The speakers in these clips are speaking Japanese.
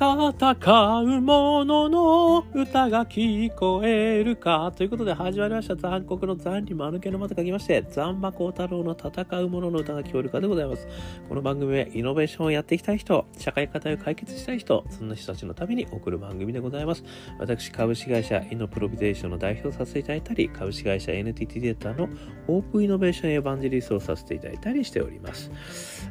戦う者のの歌が聞こえるか。ということで始まりました。残酷の残に間抜けの間と書きまして、残馬光太郎の戦う者の歌が聞こえるかでございます。この番組はイノベーションをやっていきたい人、社会課題を解決したい人、そんな人たちのために送る番組でございます。私、株式会社イノプロビゼーションの代表をさせていただいたり、株式会社 NTT データのオープンイノベーションエヴァンジェリストをさせていただいたりしております。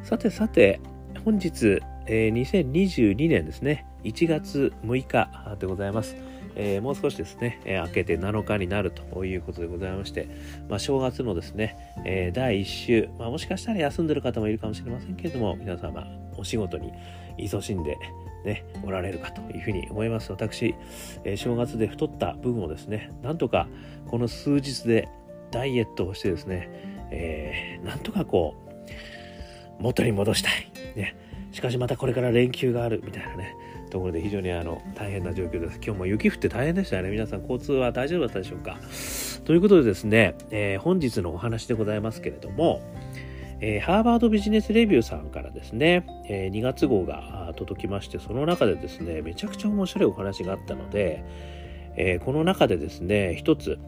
さてさて、本日、えー、2022年ですね、1月6日でございます。えー、もう少しですね、えー、明けて7日になるということでございまして、まあ、正月のですね、えー、第1週、まあ、もしかしたら休んでる方もいるかもしれませんけれども、皆様、お仕事に勤しんで、ね、おられるかというふうに思います。私、え、正月で太った部分をですね、なんとかこの数日でダイエットをしてですね、え、なんとかこう、元に戻したい。ね、しかしまたこれから連休があるみたいなねところで非常にあの大変な状況です。今日も雪降って大変でしたね。皆さん交通は大丈夫だったでしょうか？ということでですね、えー、本日のお話でございますけれども、えー、ハーバードビジネスレビューさんからですね、えー、2月号が届きましてその中でですねめちゃくちゃ面白いお話があったので、えこの中でですね一つ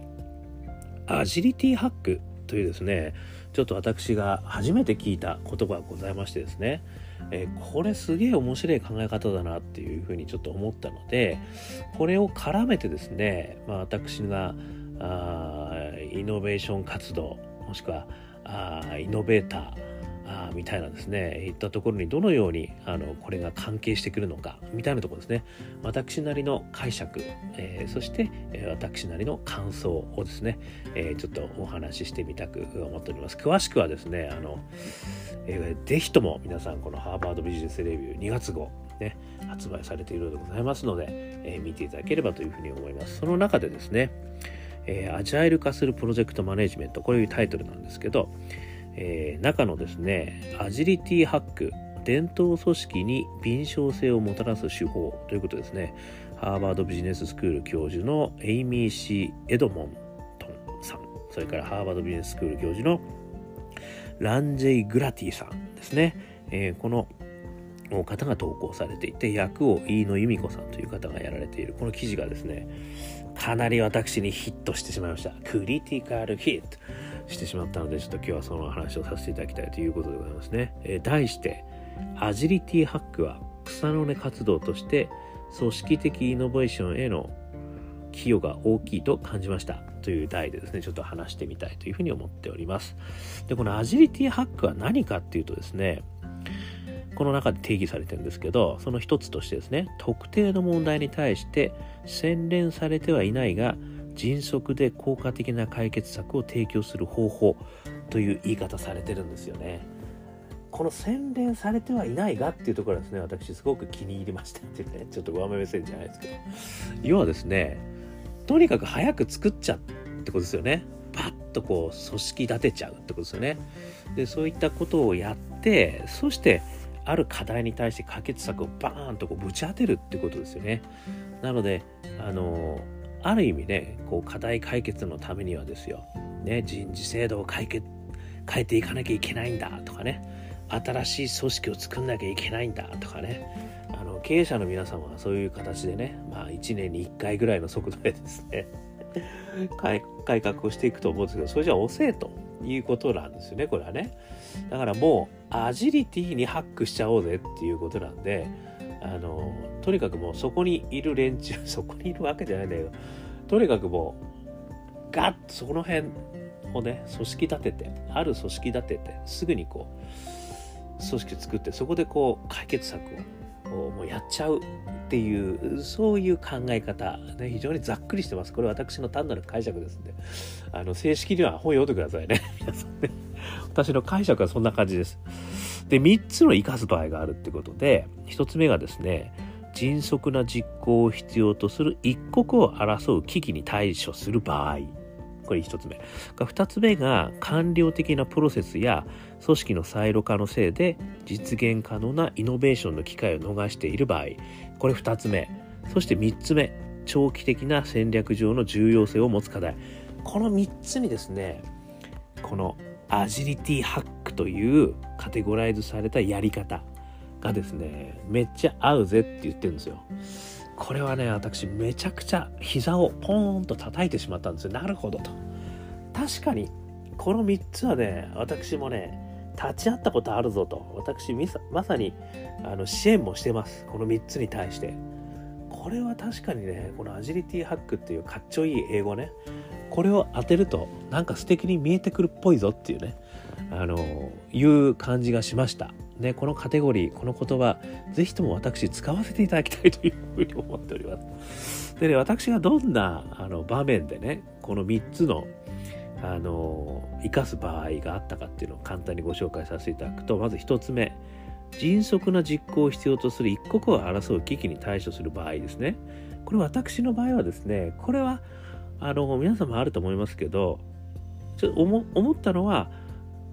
アジリティハックというですねちょっと私が初めて聞いた言葉がございましてですねえー、これすげえ面白い考え方だなっていうふうにちょっと思ったのでこれを絡めてですね、まあ、私があイノベーション活動もしくはあイノベーターあみたいなですねいったところにどのようにあのこれが関係してくるのかみたいなところですね私なりの解釈、えー、そして、え、私なりの感想をですね、えー、ちょっとお話ししてみたく思っております詳しくはですねあの、えー、ぜひとも皆さんこのハーバードビジネスレビュー2月号ね、発売されているのでございますので、え、見ていただければというふうに思います。その中でですね、え、アジャイル化するプロジェクトマネジメント、こういうタイトルなんですけど、えー、中のですね、アジリティハック、伝統組織に敏捷性をもたらす手法ということですね。ハーバードビジネススクール教授のエイミー・シー・エドモントンさん、それからハーバードビジネススクール教授のランジェイ・グラティさんですね。えー、このの方が投稿されていて、役を飯野由美子さんという方がやられている、この記事がですね、かなり私にヒットしてしまいました。クリティカルヒット。してしまったので、ちょっと今日はその話をさせていただきたいということでございますね。えー、題して、アジリティハックは草の根活動として組織的イノベーションへの寄与が大きいと感じましたという題でですね、ちょっと話してみたいというふうに思っております。で、このアジリティハックは何かっていうとですね、この中で定義されてるんですけど、その一つとしてですね、特定の問題に対して洗練されてはいないが、迅速で効果的な解決策を提供する方法という言い方されてるんですよね。この洗練されてはいないがっていうところはですね、私すごく気に入りましたっていうね、ちょっと上目目線じゃないですけど。要はですね、とにかく早く作っちゃってことですよね。パッとこう組織立てちゃうってことですよね。で、そういったことをやって、そしてある課題に対して解決策をバーンとこうぶち当てるってことですよね。なので、あのある意味ねこう課題解決のためにはですよ、ね、人事制度を解決変えていかなきゃいけないんだとかね。新しい組織を作んなきゃいけないんだとかね。あの経営者の皆様はそういう形でね、まあ、1年に1回ぐらいの速度でですね改革をしていくと思うんですけどそれじゃ遅えということなんですよねこれはねだからもうアジリティにハックしちゃおうぜっていうことなんであのとにかくもうそこにいる連中 そこにいるわけじゃないんだけどとにかくもうガッとその辺をね組織立ててある組織立ててすぐにこう組織作ってそこでこう解決策をもうやっちゃうっていうそういう考え方、ね、非常にざっくりしてます。これ私の単なる解釈ですんで。あの正式には本読んでくださいね。皆さんね。私の解釈はそんな感じですで、3つの生かす場合があるってことで、1つ目がですね、迅速な実行を必要とする一国を争う危機に対処する場合。これ1つ目。2つ目が官僚的なプロセスや組織のサイロ化のせいで実現可能なイノベーションの機会を逃している場合。これ2つ目。そして3つ目。長期的な戦略上の重要性を持つ課題。この3つにですね、このアジリティハックというカテゴライズされたやり方がですね、めっちゃ合うぜって言ってるんですよ。これはね、私めちゃくちゃ膝をポーンと叩いてしまったんですよ。なるほどと。確かに、この3つはね、私もね、立ち会ったことあるぞと。私、まさにあの支援もしてます。この3つに対して。これは確かにね、このアジリティハックっていうかっちょいい英語ね、これを当てるとなんか素敵に見えてくるっぽいぞっていうね、あの、いう感じがしました。ね、このカテゴリー、この言葉、ぜひとも私使わせていただきたいというふうに思っております。でね、私がどんなあの場面でね、この3つのあの生かす場合があったかっていうのを簡単にご紹介させていただくとまず1つ目迅速な実行を必要とする一刻を争う危機に対処する場合ですねこれ私の場合はですねこれはあの皆さんもあると思いますけどちょっと思ったのは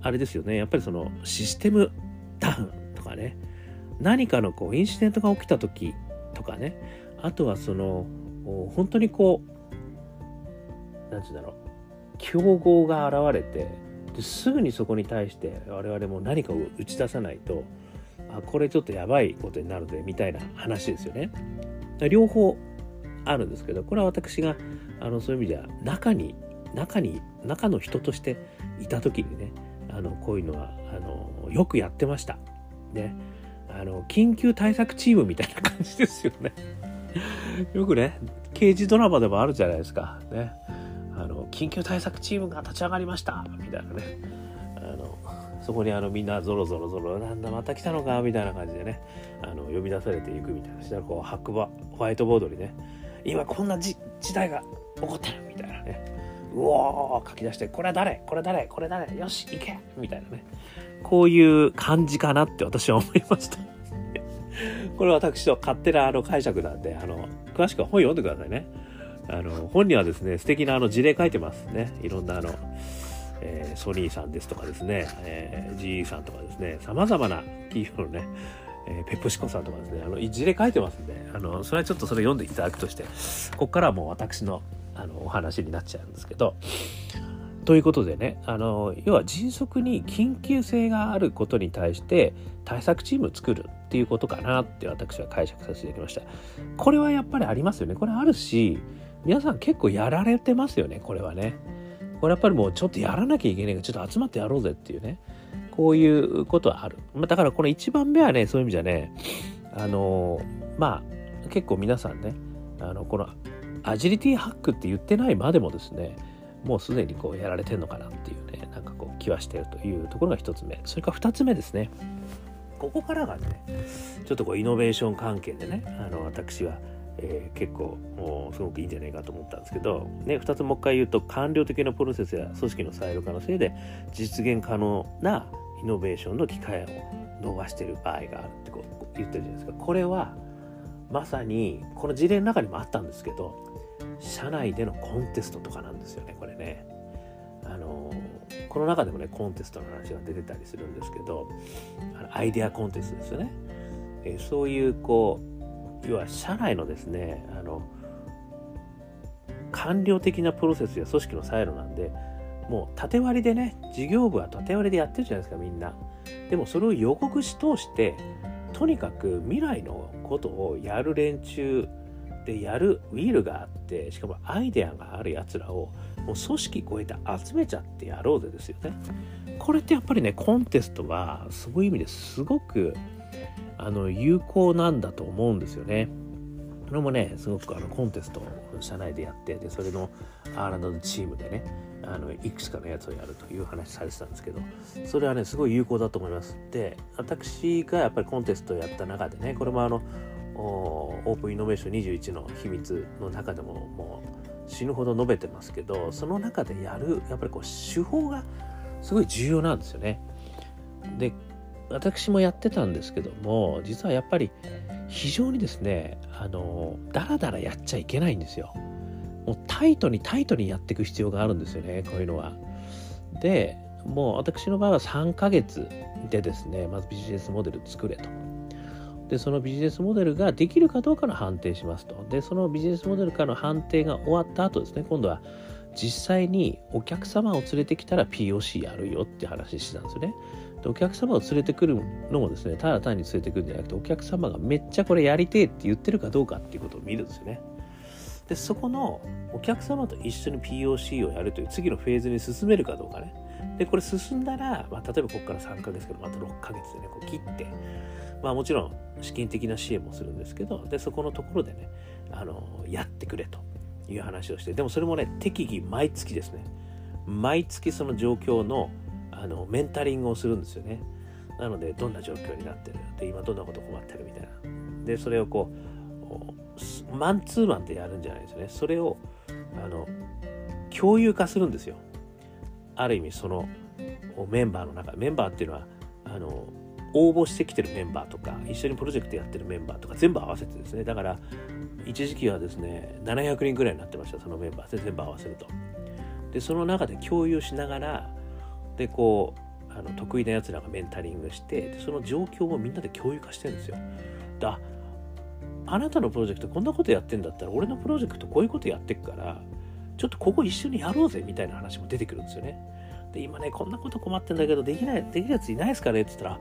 あれですよね。やっぱりそのシステムダウンとかね。何かのこうインシデントが起きた時とかね。あとはその本当にこう何て言うんだろう。競合が現れてですぐにそこに対して我々も何かを打ち出さないとあこれちょっとやばいことになるでみたいな話ですよね。両方あるんですけどこれは私があのそういう意味では中に中に中の人としていた時にねあのこういうのはあのよくやってました。ね。あの緊急対策チームみたいな感じですよね。よくね刑事ドラマでもあるじゃないですか。ね。あの緊急対策チームが立ち上がりましたみたいなねあのそこにあのみんなぞろぞろぞろなんだまた来たのか？みたいな感じでねあの呼び出されていくみたいなしたらこう白馬ホワイトボードにね今こんな時代が起こってるみたいなね。うおー書き出してこれは誰？これ誰？これ誰？よし行け！みたいなね。こういう感じかなって私は思いました。これは私の勝手なあの解釈なんであの詳しくは本読んでくださいね。あの、本にはですね、素敵なあの事例書いてますね。いろんなあの、えー、ソニーさんですとかですね、えー、GE さんとかですね、様々な企業のね、えー、ペプシコさんとかですね、あの、事例書いてますんで、あの、それはちょっとそれ読んでいただくとして、ここからはもう私の、あの、お話になっちゃうんですけど、ということでね、あの、要は迅速に緊急性があることに対して対策チームを作るっていうことかなって私は解釈させていただきました。これはやっぱりありますよね。これあるし、皆さん結構やられてますよね、これはね。これやっぱりもうちょっとやらなきゃいけないから、ちょっと集まってやろうぜっていうね。こういうことはある。まあ、だからこの1番目はね、そういう意味じゃね、あのまあ、結構皆さんね、あの、このアジリティハックって言ってないまでもですね、もうすでにこうやられてんのかなっていうね、なんかこう気はしてるというところが1つ目。それから2つ目ですね。ここからがね、ちょっとこうイノベーション関係でね、あの、私は、えー、結構もうすごくいいんじゃないかと思ったんですけど、ね、2つもう一回言うと官僚的なプロセスや組織のサイド化のせいで実現可能なイノベーションの機会を逃してる場合があるってこう言ってるじゃないですかこれはまさにこの事例の中にもあったんですけど社内でのコンテストとかなんですよねこれね。あのこの中でもねコンテストの話が出てたりするんですけどあのアイデアコンテストですよね。え、そういうこう要は社内のですねあの官僚的なプロセスや組織のサイロなんでもう縦割りでね事業部は縦割りでやってるじゃないですかみんなでもそれを予告し通してとにかく未来のことをやる連中でやるウィルがあってしかもアイデアがあるやつらをもう組織超えて集めちゃってやろうぜですよねこれってやっぱりねコンテストはそういう意味ですごくあの有効なんだと思うんですよね。これもねすごくあのコンテストを社内でやってでそれの R&D のチームでねあのいくつかのやつをやるという話されてたんですけどそれはねすごい有効だと思います。で私がやっぱりコンテストをやった中でねこれもあのオープンイノベーション21の秘密の中でももう死ぬほど述べてますけどその中でやるやっぱりこう手法がすごい重要なんですよね。で私もやってたんですけども実はやっぱり非常にですねあのダラダラやっちゃいけないんですよ。もうタイトにタイトにやっていく必要があるんですよねこういうのは。でもう私の場合は3ヶ月でですねまずビジネスモデル作れと。でそのビジネスモデルができるかどうかの判定しますとでそのビジネスモデルかの判定が終わった後ですね今度は実際にお客様を連れてきたら POC やるよって話してたんですよね。でお客様を連れてくるのもですねただ単に連れてくるんじゃなくてお客様がめっちゃこれやりてえって言ってるかどうかっていうことを見るんですよね。でそこのお客様と一緒に POC をやるという次のフェーズに進めるかどうかね。でこれ進んだら、まあ、例えばここから3ヶ月けどまた6ヶ月でねこう切ってまあもちろん資金的な支援もするんですけどでそこのところでねあのやってくれという話をしてでもそれもね適宜毎月ですね。毎月その状況のあのメンタリングをするんですよね。なのでどんな状況になってるで今どんなこと困ってるみたいな。でそれをこうマンツーマンでやるんじゃないですよね。それをあの共有化するんですよ。ある意味そのメンバーの中。メンバーっていうのはあの応募してきてるメンバーとか一緒にプロジェクトやってるメンバーとか全部合わせてですね。だから一時期はですね700人ぐらいになってましたそのメンバー。で全部合わせると。でその中で共有しながらでこうあの得意なやつらがメンタリングしてでその状況をみんなで共有化してるんですよ。だあなたのプロジェクトこんなことやってんだったら俺のプロジェクトこういうことやってくからちょっとここ一緒にやろうぜみたいな話も出てくるんですよね。で今ねこんなこと困ってんだけどできないできるやついないですかねって言ったら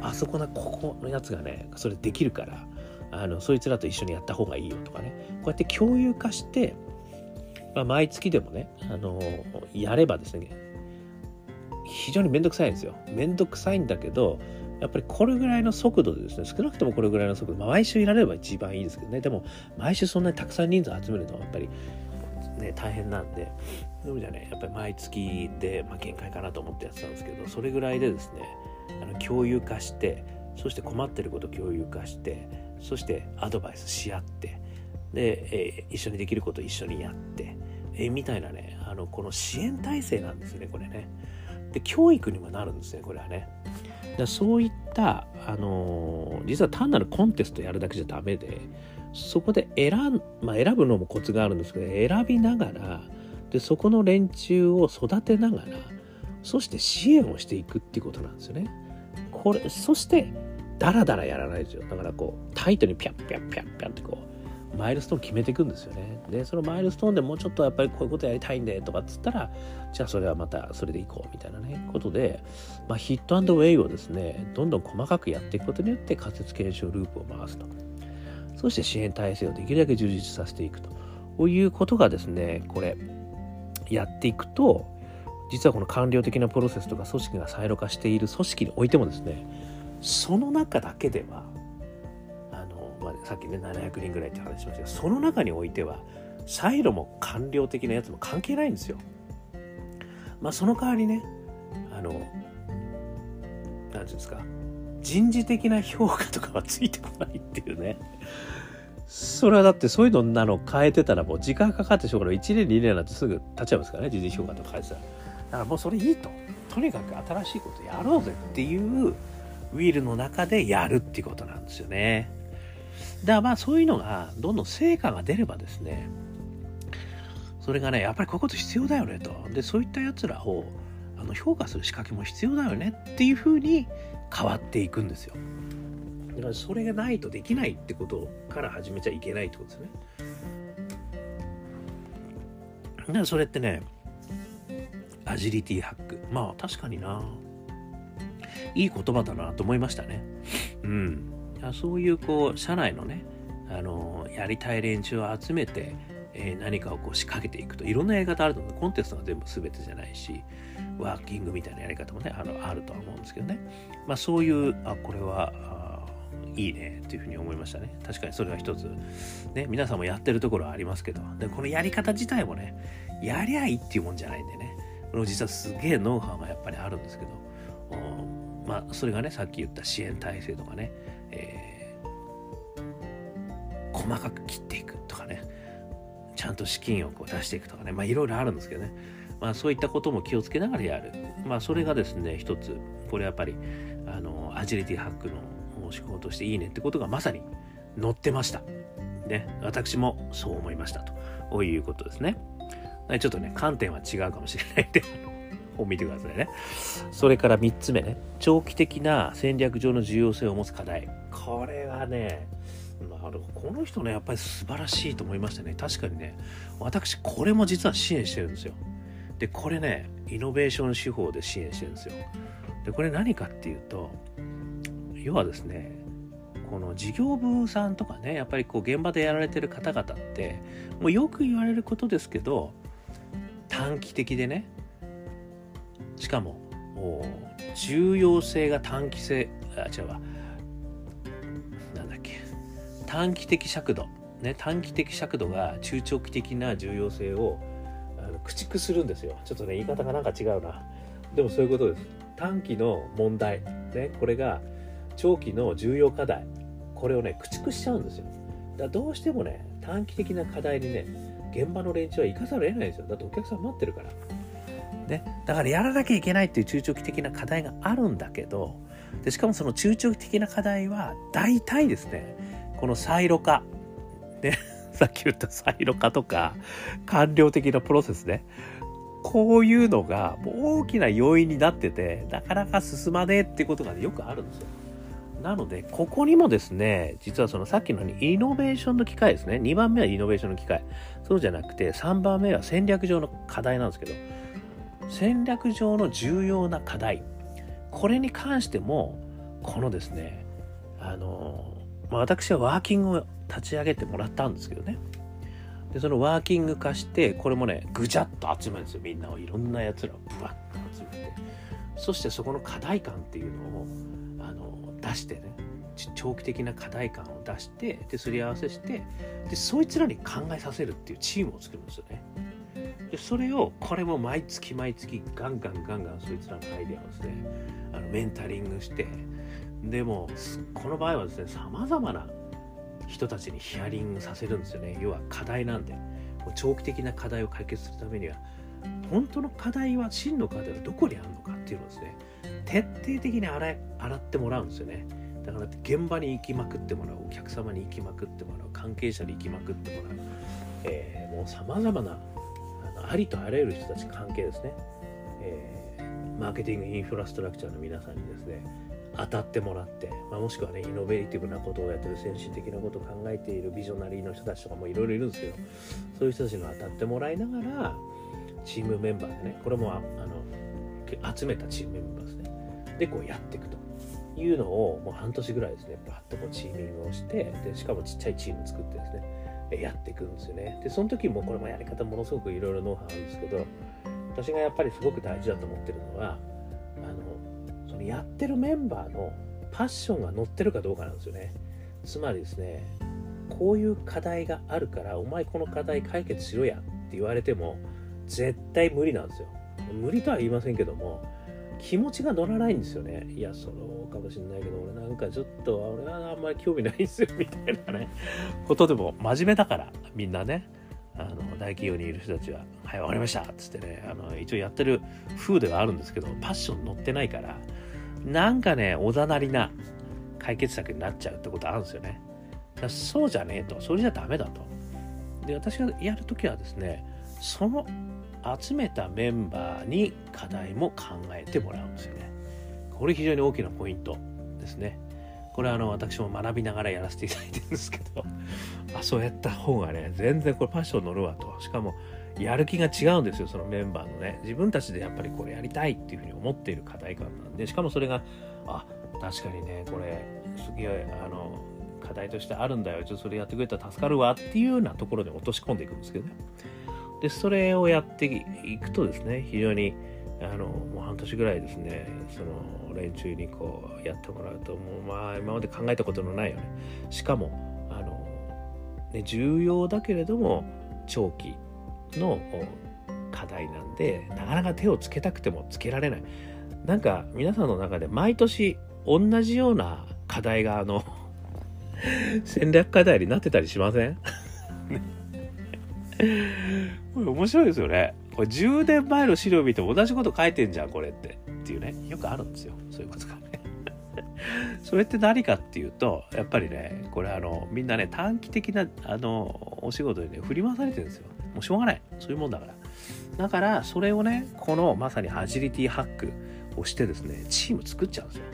あそこのここのやつがねそれできるからあのそいつらと一緒にやった方がいいよとかね。こうやって共有化して、まあ、毎月でもねあのやればですね非常にめんどくさいんですよ。めんどくさいんだけどやっぱりこれぐらいの速度でですね少なくともこれぐらいの速度、まあ、毎週いられれば一番いいですけどね。でも毎週そんなにたくさん人数集めるのはやっぱりね大変なんで。そういう意味じゃねやっぱり毎月で、まあ、限界かなと思ってやってたんですけどそれぐらいでですねあの共有化してそして困ってること共有化してそしてアドバイスし合ってで、えー、一緒にできること一緒にやって、えー、みたいなねあのこの支援体制なんですよねこれねで教育にもなるんですねこれはねだそういった、あのー、実は単なるコンテストやるだけじゃダメでそこで選,、まあ、選ぶのもコツがあるんですけど選びながらでそこの連中を育てながらそして支援をしていくっていうことなんですよね。これそしてダラダラやらないですよ。だからこうタイトにピャッピャッピャッピャッってこうマイルストーン決めていくんですよね。でそのマイルストーンでもうちょっとやっぱりこういうことやりたいんでとかっつったらじゃあそれはまたそれでいこうみたいなねことで、まあ、ヒットウェイをですねどんどん細かくやっていくことによって仮説検証ループを回すと。そして支援体制をできるだけ充実させていくと。いうことがですねこれやっていくと実はこの官僚的なプロセスとか組織がサイロ化している組織においてもですねその中だけではあの、まあ、さっきね700人ぐらいって話しましたけどその中においてはサイロも官僚的なやつも関係ないんですよ。まあその代わりねあの何て言うんですか人事的な評価とかはついてこないっていうね。それはだってそういうのなの変えてたらもう時間かかってしょうがない。1年2年なんてすぐ立っちゃいますからね、人事評価とか変えてたら。だからもうそれいいと。とにかく新しいことやろうぜっていうウィルの中でやるっていうことなんですよね。だからまあそういうのがどんどん成果が出ればですね、それがね、やっぱりこういうこと必要だよねと。で、そういったやつらをあの評価する仕掛けも必要だよねっていうふうに変わっていくんですよ。だからそれがないとできないってことから始めちゃいけないってことですね。だからそれってね、アジリティハック。まあ確かにな。いい言葉だなと思いましたね。うん。そういうこう、社内のね、あの、やりたい連中を集めて、えー、何かをこう仕掛けていくといろんなやり方あると思うコンテストが全部全てじゃないしワーキングみたいなやり方もねあのあるとは思うんですけどねまあそういうあこれはいいねっていうふうに思いましたね確かにそれは一つね皆さんもやってるところはありますけどでこのやり方自体もねやりゃいいっていうもんじゃないんでねこれ実はすげえノウハウがやっぱりあるんですけどまあそれがねさっき言った支援体制とかね、えー、細かく切っていくとかねちゃんと資金をこう出していくとかねまあいろいろあるんですけどねまあそういったことも気をつけながらやるまあそれがですね一つこれやっぱりあのアジリティハックの思考としていいねってことがまさに載ってました。ね、私もそう思いましたということですね。ちょっとね、観点は違うかもしれないんで、本見てくださいね。それから3つ目ね、長期的な戦略上の重要性を持つ課題。これはね、なるほどこの人ねやっぱり素晴らしいと思いましたね。確かにね。私これも実は支援してるんですよ。でこれねイノベーション手法で支援してるんですよ。でこれ何かっていうと要はですねこの事業部さんとかねやっぱりこう現場でやられてる方々ってもうよく言われることですけど短期的でね。しかも重要性が短期性あ違うわ。なんだっけ。短期的尺度。ね短期的尺度が中長期的な重要性を駆逐するんですよ。ちょっとね言い方がなんか違うな。でもそういうことです。短期の問題。ねこれが長期の重要課題。これをね駆逐しちゃうんですよ。だからどうしてもね短期的な課題にね現場の連中は生かざるを得ないですよだってお客さん待ってるからね、だからやらなきゃいけないっていう中長期的な課題があるんだけどでしかもその中長期的な課題は大体ですねこのサイロ化、ね、さっき言ったサイロ化とか官僚的なプロセスねこういうのが大きな要因になっててなかなか進まねえっていうことが、ね、よくあるんですよ。なので、ここにもですね、実はそのさっきのイノベーションの機会ですね。2番目はイノベーションの機会。そうじゃなくて、3番目は戦略上の課題なんですけど、戦略上の重要な課題。これに関しても、このですね、あの、まあ、私はワーキングを立ち上げてもらったんですけどね。で、そのワーキング化して、これもね、ぐちゃっと集めるんですよ。みんなをいろんなやつらをブワッと集めて。そしてそこの課題感っていうのをあの、出してね長期的な課題感を出してですり合わせしてでそいつらに考えさせるっていうチームを作るんですよね。でそれをこれも毎月毎月ガンガンガンガンそいつらのアイデアをですねあのメンタリングしてでもこの場合はですねさまざまな人たちにヒアリングさせるんですよね。要は課題なんで。長期的な課題を解決するためには本当の課題は真の課題はどこにあるのかっていうのをですね徹底的に洗洗ってもらうんですよねだから現場に行きまくってもらうお客様に行きまくってもらう関係者に行きまくってもらう、えー、もうさまざまなあのありとあらゆる人たち関係ですね、えー、マーケティングインフラストラクチャーの皆さんにですね当たってもらって、まあ、もしくはねイノベーティブなことをやってる先進的なことを考えているビジョナリーの人たちとかもいろいろいるんですけどそういう人たちに当たってもらいながらチームメンバーでねこれもあの集めたチームメンバーですね。でこうやっていくと。いうのをもう半年ぐらいですね。バッとこうチーミングをしてでしかもちっちゃいチーム作ってですね。やっていくんですよね。でその時もこれもやり方ものすごくいろいろノウハウあるんですけど私がやっぱりすごく大事だと思ってるのはあのそのやってるメンバーのパッションが乗ってるかどうかなんですよね。つまりですねこういう課題があるからお前この課題解決しろやって言われても絶対無理なんですよ。無理とは言いませんけども気持ちが乗らないんですよね。いや、そうかもしんないけど、俺なんかちょっと、俺はあんまり興味ないんですよ、みたいなね、ことでも、真面目だから、みんなね、あの、大企業にいる人たちは、はい、わかりましたっつってね、あの、一応やってる風ではあるんですけど、パッション乗ってないから、なんかね、おざなりな解決策になっちゃうってことあるんですよね。だそうじゃねえと、それじゃダメだと。で、私がやるときはですね、その集めたメンバーに課題も考えてもらうんですよね。これ非常に大きなポイントですね。これはあの私も学びながらやらせていただいてるんですけど、あ、そうやった方がね、全然これパッション乗るわと。しかも、やる気が違うんですよ、そのメンバーのね。自分たちでやっぱりこれやりたいっていうふうに思っている課題感なんで、しかもそれが、あ、確かにね、これ、すげえ、あの、課題としてあるんだよ。ちょっとそれやってくれたら助かるわっていうようなところに落とし込んでいくんですけどね。で、それをやっていくとですね、非常に、あの、もう半年ぐらいですね、その連中にこうやってもらうと、もうまあ今まで考えたことのないよね。しかも、あの、ね、重要だけれども、長期の課題なんで、なかなか手をつけたくてもつけられない。なんか皆さんの中で毎年同じような課題があの 戦略課題になってたりしません？これ面白いですよね。これ10年前の資料見て同じこと書いてんじゃん、これって。っていうね。よくあるんですよ。そういうことが。それって何かっていうと、やっぱりね、これあの、みんなね、短期的な、あの、お仕事にね、振り回されてるんですよ。もうしょうがない。そういうもんだから。だから、それをね、このまさにアジリティハックをしてですね、チーム作っちゃうんですよ。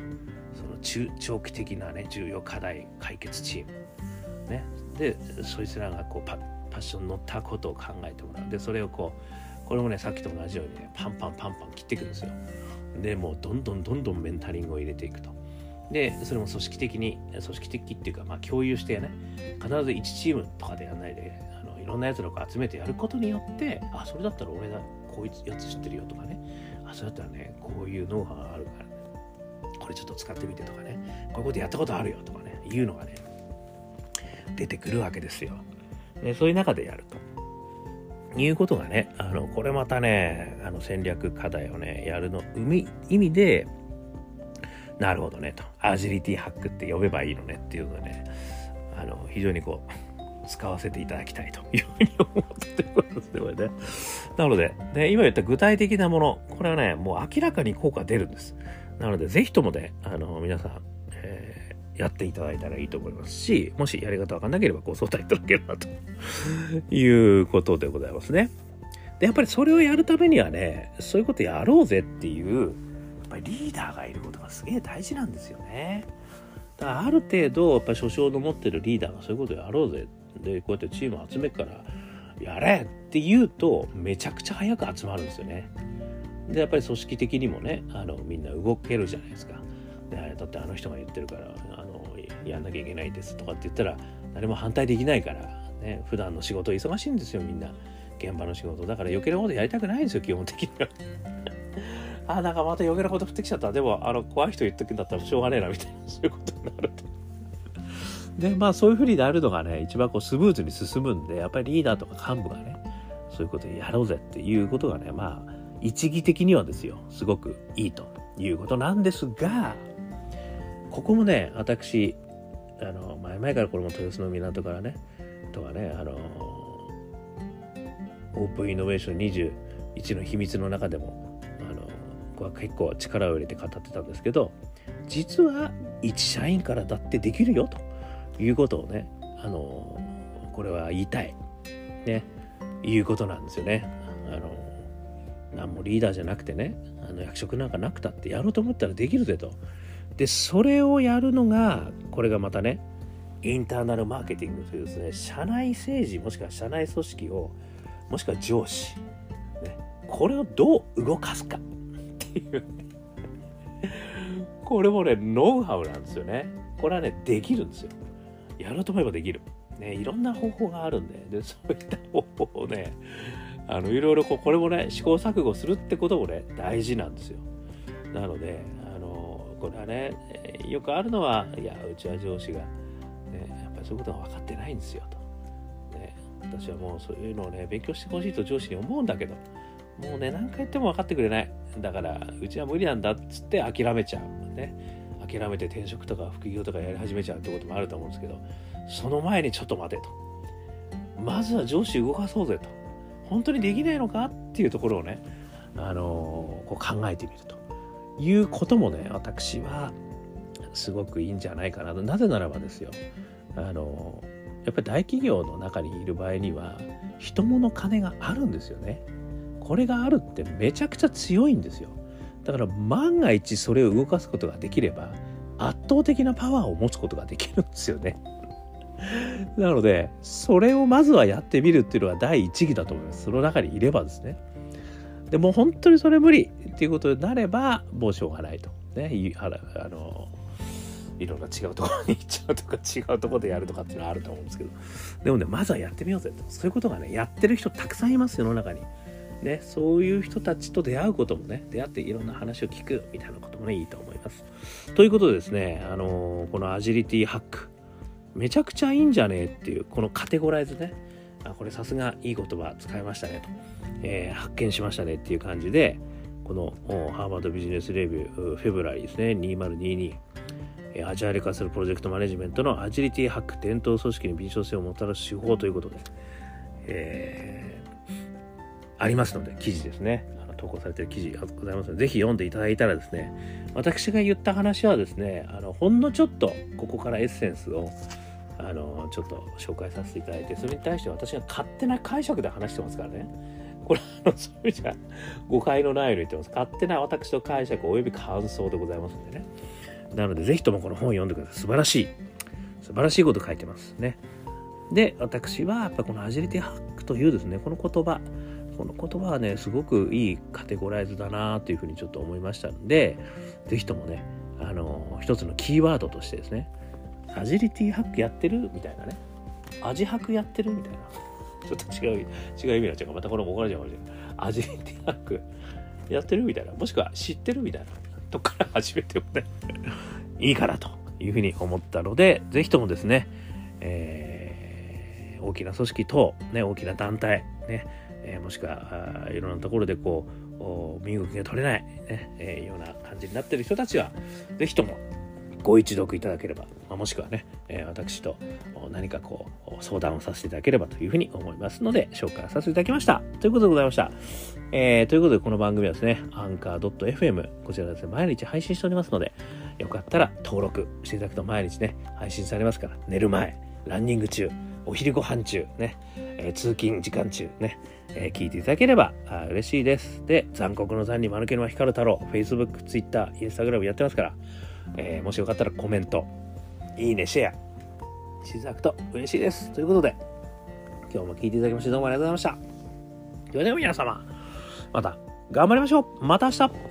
その中長期的なね、重要課題解決チーム。ね、でそいつらがこうパパッション乗ったことを考えてもらう。でそれをこうこれもねさっきと同じようにねパンパンパンパン切っていくんですよ。でもうどんどんどんどんメンタリングを入れていくと。でそれも組織的に組織的っていうかまあ共有してね必ず1チームとかでやらないであのいろんなやつらを集めてやることによってあそれだったら俺がこいうやつ知ってるよとかね。あそれだったらねこういうノウハウがあるからね。これちょっと使ってみてとかね。こういうことやったことあるよとかねいうのがね出てくるわけですよ。でそういう中でやると。いうことがね、あの、これまたね、あの戦略課題をね、やるの意味で、なるほどね、と。アジリティハックって呼べばいいのねっていうのでね、あの、非常にこう、使わせていただきたいというふうに思ってますね、これね。なので、で、今言った具体的なもの、これはね、もう明らかに効果出るんです。なので、ぜひともね、あの、皆さん、えー、やっていただいたらいいと思いますし、もしやり方わかんなければご相談いただければということでございますね。で、やっぱりそれをやるためにはね、そういうことやろうぜっていう、やっぱりリーダーがいることがすげえ大事なんですよね。だからある程度やっぱり所掌の持ってるリーダーがそういうことやろうぜでこうやってチームを集めるからやれって言うとめちゃくちゃ早く集まるんですよね。でやっぱり組織的にもねあのみんな動けるじゃないですか。でだってあの人が言ってるからやんなきゃいけないですとかって言ったら誰も反対できないからね普段の仕事忙しいんですよみんな現場の仕事だから余計なことやりたくないんですよ基本的には。あ、なんかまた余計なこと降ってきちゃった。でも、あの、怖い人言っとくんだったらしょうがねえな、みたいな、そういうことになると。で、まあ、そういうふうになるのがね、一番こうスムーズに進むんで、やっぱりリーダーとか幹部がね、そういうことやろうぜっていうことがね、まあ、一義的にはですよ、すごくいいということなんですが、ここもね、私、あの、前々からこれも豊洲の港からね、とかね、あの、オープンイノベーション21の秘密の中でもあの僕は結構力を入れて語ってたんですけど実は一社員からだってできるよということをねあのこれは言いたいねいうことなんですよね。あの何もリーダーじゃなくてねあの役職なんかなくたってやろうと思ったらできるぜと。でそれをやるのがこれがまたねインターナルマーケティングというですね社内政治もしくは社内組織をもしくは上司、ね、これをどう動かすかっていう。これもねノウハウなんですよね。これはねできるんですよ。やろうと思えばできる。ねいろんな方法があるんで。でそういった方法をねあのいろいろこうこれもね試行錯誤するってこともね大事なんですよ。なのでこれはねよくあるのはいやうちは上司が、ね、やっぱりそういうことが分かってないんですよと、ね、私はもうそういうのをね勉強してほしいと上司に思うんだけどもうね、何回言っても分かってくれない。だから、うちは無理なんだっつって諦めちゃう。ね。諦めて転職とか副業とかやり始めちゃうってこともあると思うんですけど、その前にちょっと待てと。まずは上司動かそうぜと。本当にできないのかっていうところをね、あのー、こう考えてみるということもね、私はすごくいいんじゃないかなと。なぜならばですよ、あの、やっぱり大企業の中にいる場合には、人物金があるんですよね。これがあるってめちゃくちゃ強いんですよだから万が一それを動かすことができれば圧倒的なパワーを持つことができるんですよねなのでそれをまずはやってみるっていうのは第一義だと思いますその中にいればですねでも本当にそれ無理っていうことになればもうしょうがないと。ねあのいろんな違うところに行っちゃうとか違うところでやるとかっていうのはあると思うんですけど。でもねまずはやってみようぜと。そういうことがねやってる人たくさんいます世の中に。ね、そういう人たちと出会うこともね、出会っていろんな話を聞くみたいなこともね、いいと思います。ということでですね、あの、このアジリティハック、めちゃくちゃいいんじゃねえっていう、このカテゴライズね、あこれさすがいい言葉使いましたねと、えー、発見しましたねっていう感じで、このハーバードビジネスレビュー、フェブラリーですね、2022、アジャイル化するプロジェクトマネジメントのアジリティハック伝統組織に敏捷性をもたらす手法ということで、えーありますので、記事ですね。投稿されてる記事がございますので、ぜひ読んでいただいたらですね、私が言った話はですね、あのほんのちょっとここからエッセンスをあのちょっと紹介させていただいて、それに対して私が勝手な解釈で話してますからね。これ、あのそういう意味じゃ誤解のないように言ってます。勝手な私の解釈及び感想でございますんでね。なので、ぜひともこの本を読んでください。素晴らしい。素晴らしいこと書いてますね。で、私はやっぱこのアジリティハックというですね、この言葉、この言葉はね、すごくいいカテゴライズだなというふうにちょっと思いましたので、ぜひともね、あの、一つのキーワードとしてですね、アジリティハックやってるみたいなね、アジハクやってるみたいな。ちょっと違う、違う意味になっちゃうかまたこれも怒られちゃうかもしれない。アジリティハックやってるみたいな。もしくは知ってるみたいな。とこから始めてもね、いいかなというふうに思ったので、ぜひともですね、えー、大きな組織等、ね、大きな団体、ね、えー、もしくはいろんなところでこう、身動きが取れない、ねえー、ような感じになってる人たちは、ぜひともご一読いただければ、まあ、もしくはね、えー、私と何かこう相談をさせていただければというふうに思いますので紹介させていただきましたということでございました、えー、ということでこの番組はですねアンカー .fm こちらですね毎日配信しておりますのでよかったら登録していただくと毎日ね配信されますから寝る前ランニング中お昼ご飯中ね、えー、通勤時間中ね、えー、聞いていただければ嬉しいです。で、残酷の残に間抜けの光太郎、Facebook、Twitter、Instagram やってますから、えー、もしよかったらコメント、いいね、シェアしていただくと嬉しいです。ということで、今日も聞いていただきましてどうもありがとうございました。ではでは皆様、また頑張りましょうまた明日